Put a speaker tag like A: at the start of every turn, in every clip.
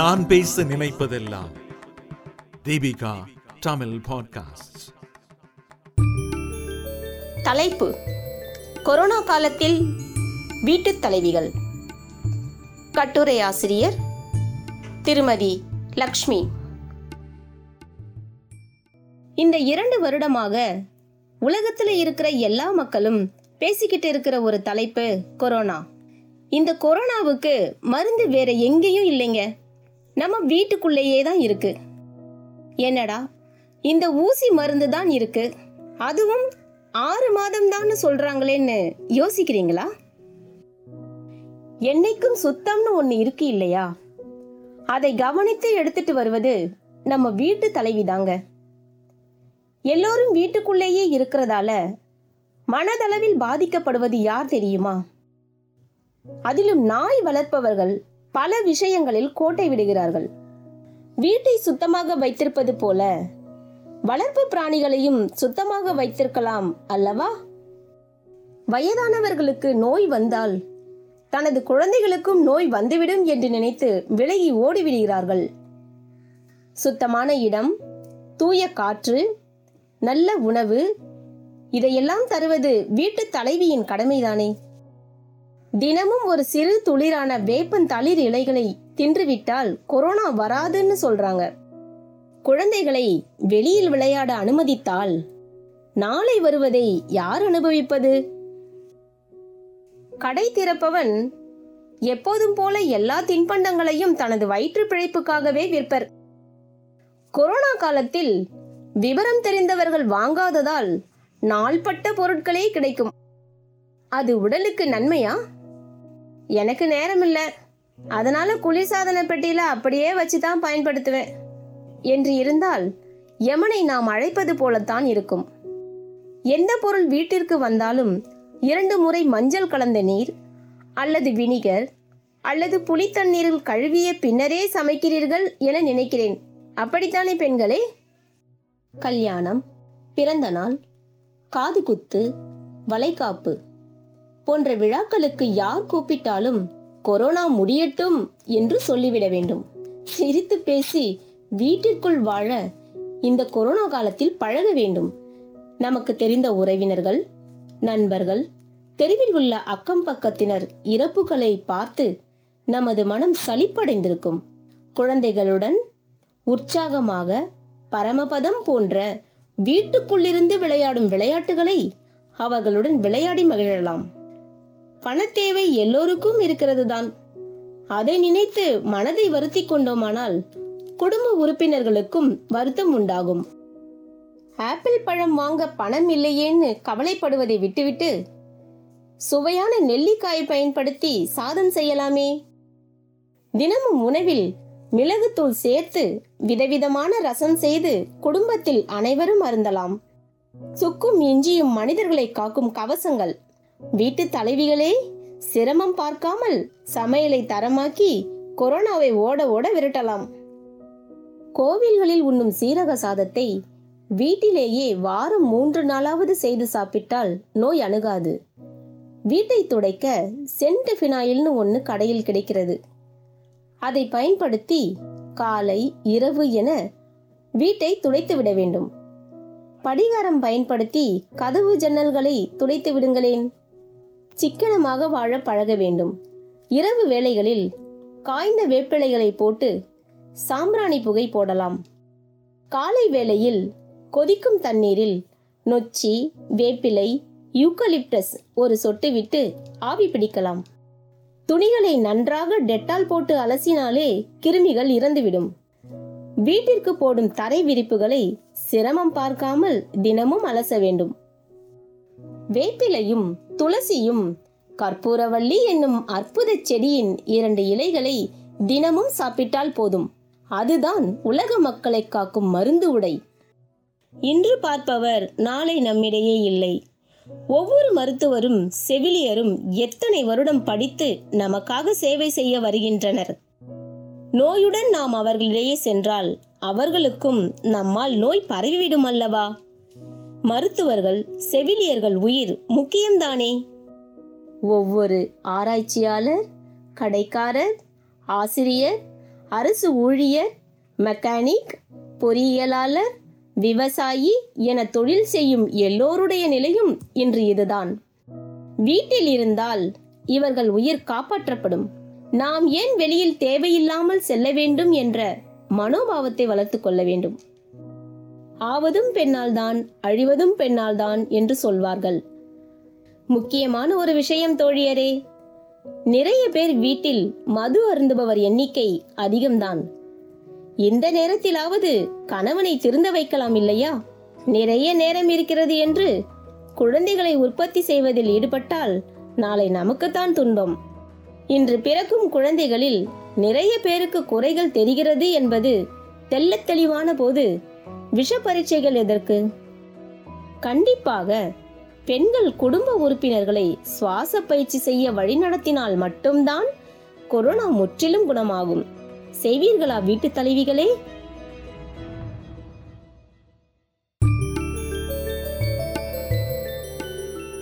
A: நான் பேச நினைப்பதெல்லாம் தீபிகா தமிழ் பாட்காஸ்ட்
B: தலைப்பு. கொரோனா காலத்தில் வீட்டு தலைவிகள். கட்டுரை ஆசிரியர் திருமதி லக்ஷ்மி. இந்த இரண்டு வருடமாக உலகத்தில் இருக்கிற எல்லா மக்களும் பேசிக்கிட்டு இருக்கிற ஒரு தலைப்பு கொரோனா. இந்த கொரோனாவுக்கு மருந்து வேற எங்கேயும் இல்லைங்க. நம்ம வீட்டுக்குள்ளேயே தான் இருக்கு. என்னடா? இந்த ஊசி மருந்து தான் இருக்கு. அதுவும் ஆறு மாதம் தான் சொல்றாங்களேன்னு யோசிக்கிறீங்களா? என்னைக்கும் சுத்தம்னு ஒண்ணு இருக்கு இல்லையா? அதை கவனித்து எடுத்துட்டு வருவது நம்ம வீட்டு தலைவிதாங்க எல்லோரும் வீட்டுக்குள்ளேயே இருக்கிறதால மனதளவில் பாதிக்கப்படுவது யார் தெரியுமா? அதிலும் நாய் வளர்ப்பவர்கள் பல விஷயங்களில் கோட்டை விடுகிறார்கள். வீட்டை சுத்தமாக வைத்திருப்பது போல வளர்ப்பு பிராணிகளையும் சுத்தமாக வைத்திருக்கலாம் அல்லவா? வயதானவர்களுக்கு நோய் வந்தால் தனது குழந்தைகளுக்கும் நோய் வந்துவிடும் என்று நினைத்து விலகி ஓடிவிடுகிறார்கள். சுத்தமான இடம் தூய காற்று நல்ல உணவு இதையெல்லாம் தருவது வீட்டு தலைவியின் கடமைதானே. தினமும் ஒரு சிறு துளிரான வேப்பன் தளிர் இலைகளை தின்றுவிட்டால் கொரோனா வராதுன்னு சொல்றாங்க. குழந்தைகளை வெளியில் விளையாட அனுமதித்தால் நாளை வருவதை யார் அனுபவிப்பது? கடை திறப்பவன் எப்போதும் போல எல்லா தின்பண்டங்களையும் தனது வயிற்று பிழைப்புக்காகவே விற்பர். கொரோனா காலத்தில் விவரம் தெரிந்தவர்கள் வாங்காததால் நாள்பட்ட பொருட்களே கிடைக்கும். அது உடலுக்கு நன்மையா? எனக்கு நேரம் இல்ல அதனால குளிர்சாதன பெட்டியில அப்படியே வச்சுதான் பயன்படுத்துவேன். என்று இருந்தால் யமனை நாம் அழைப்பது போலத்தான் இருக்கும். எந்த பொருள் வீட்டிற்கு வந்தாலும் இரண்டு முறை மஞ்சள் கலந்த நீர் அல்லது வினிகர் அல்லது புளித்தண்ணீரில் கழுவிய பின்னரே சமைக்கிறீர்கள் என நினைக்கிறேன். அப்படித்தானே பெண்களே? கல்யாணம் பிறந்த நாள் காது குத்து வளைகாப்பு. போன்ற விழாக்களுக்கு யார் கூப்பிட்டாலும் கொரோனா முடியட்டும் என்று சொல்லிவிட வேண்டும். சிரித்து பேசி வீட்டிற்குள் வாழ இந்த கொரோனா காலத்தில் பழக வேண்டும். நமக்கு தெரிந்த உறவினர்கள் நண்பர்கள் தெருவில் உள்ள அக்கம் பக்கத்தினர் இறப்புகளை பார்த்து நமது மனம் சலிப்படைந்திருக்கும். குழந்தைகளுடன் உற்சாகமாக பரமபதம் போன்ற வீட்டுக்குள்ளிருந்து விளையாடும் விளையாட்டுகளை அவர்களுடன் விளையாடி மகிழலாம். பணத்தேவை எல்லோருக்கும் இருக்கிறது தான் அதை நினைத்து மனதை வருத்தி கொண்டோமானால் குடும்ப உறுப்பினர்களுக்கும் வருத்தம் உண்டாகும். ஆப்பிள் பழம் வாங்க பணம் இல்லையேன்னு கவலைப்படுவதை விட்டுவிட்டு சுவையான நெல்லிக்காயை பயன்படுத்தி சாதம் செய்யலாமே. தினமும் உணவில் மிளகுத்தூள் சேர்த்து விதவிதமான ரசம் செய்து குடும்பத்தில் அனைவரும் அருந்தலாம். சுக்கும் இஞ்சியும் மனிதர்களை காக்கும் கவசங்கள். வீட்டு தலைவிகளே சிரமம் பார்க்காமல் சமையலை தரமாக்கி கொரோனாவை ஓட ஓட விரட்டலாம். கோவில்களில் உண்ணும் சீரக சாதத்தை வீட்டிலேயே வாரம் மூன்று நாளாவது செய்து சாப்பிட்டால் நோய் அணுகாது. வீட்டை துடைக்க சென்ட் ஃபினாயில்னு ஒன்று கடையில் கிடைக்கிறது. அதை பயன்படுத்தி காலை இரவு என வீட்டை துடைத்து விட வேண்டும். படிகாரம் பயன்படுத்தி கதவு ஜன்னல்களை துடைத்து விடுங்களேன். சிக்கனமாக வாழ பழக வேண்டும். இரவு வேளைகளில் காய்ந்த வேப்பிலைகளை போட்டு சாம்பிராணி புகை போடலாம். காலை வேளையில் கொதிக்கும் தண்ணீரில் நொச்சி வேப்பிலை யூக்கலிப்டஸ் ஒரு சொட்டு விட்டு ஆவி பிடிக்கலாம். துணிகளை நன்றாக டெட்டால் போட்டு அலசினாலே கிருமிகள் இறந்துவிடும். வீட்டிற்கு போடும் தரை விரிப்புகளை சிரமம் பார்க்காமல் தினமும் அலச வேண்டும். வேப்பிலையும் துளசியும். கற்பூரவள்ளி என்னும் அற்புத செடியின் இரண்டு இலைகளை தினமும் சாப்பிட்டால் போதும். அதுதான் உலக மக்களை காக்கும் மருந்து உடை. இன்று பார்ப்பவர் நாளை நம்மிடையே இல்லை. ஒவ்வொரு மருத்துவரும் செவிலியரும் எத்தனை வருடம் படித்து நமக்காக சேவை செய்ய வருகின்றனர்? நோயுடன் நாம் அவர்களிடையே சென்றால் அவர்களுக்கும் நம்மால் நோய் பரவிவிடும் அல்லவா? மருத்துவர்கள் செவிலியர்கள் உயிர் முக்கியம்தானே? ஒவ்வொரு ஆராய்ச்சியாளர் கடைக்காரர் ஆசிரியர் அரசு ஊழியர் மெக்கானிக் பொறியியலாளர் விவசாயி என தொழில் செய்யும் எல்லோருடைய நிலையும் இன்று இதுதான். வீட்டில் இருந்தால் இவர்கள் உயிர் காப்பாற்றப்படும். நாம் ஏன் வெளியில் தேவையில்லாமல் செல்ல வேண்டும் என்ற மனோபாவத்தை வளர்த்துக் கொள்ள வேண்டும். ஆவதும் பெண்ணால்தான் அழிவதும் பெண்ணால்தான் என்று சொல்வார்கள். முக்கியமான ஒரு விஷயம் தோழியரே நிறைய பேர் வீட்டில் மது அருந்துபவர் எண்ணிக்கை அதிகம்தான். இந்த நேரத்திலாவது கணவனை திருந்த வைக்கலாம் இல்லையா? நிறைய நேரம் இருக்கிறது என்று குழந்தைகளை உற்பத்தி செய்வதில் ஈடுபட்டால் நாளை நமக்குத்தான் துன்பம். இன்று பிறக்கும் குழந்தைகளில் நிறைய பேருக்கு குறைகள் தெரிகிறது என்பது தெள்ளத் தெளிவான போது விஷ பரீட்சைகள் எதற்கு? கண்டிப்பாக பெண்கள் குடும்ப உறுப்பினர்களை சுவாச பயிற்சி செய்ய வழிநடத்தினால் மட்டும்தான் கொரோனா முற்றிலும் குணமாகும். செய்வீர்களா வீட்டு தலைவிகளே?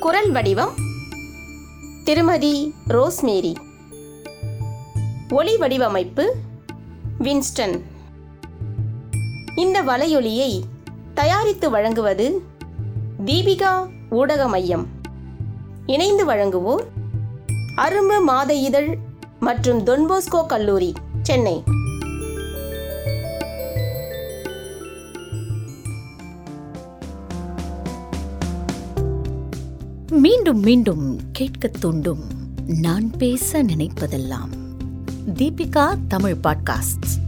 B: குரல் வடிவம் திருமதி ரோஸ்மேரி. ஒளி வடிவமைப்பு வின்ஸ்டன். இந்த வலையொலியை தயாரித்து வழங்குவது தீபிகா ஊடக மையம். இணைந்து வழங்குவோர் அரும்பு மாத இதழ் மற்றும் தொன்போஸ்கோ கல்லூரி சென்னை.
C: மீண்டும் மீண்டும் கேட்கத் தூண்டும் நான் பேச நினைப்பதெல்லாம். தீபிகா தமிழ் பாட்காஸ்ட்.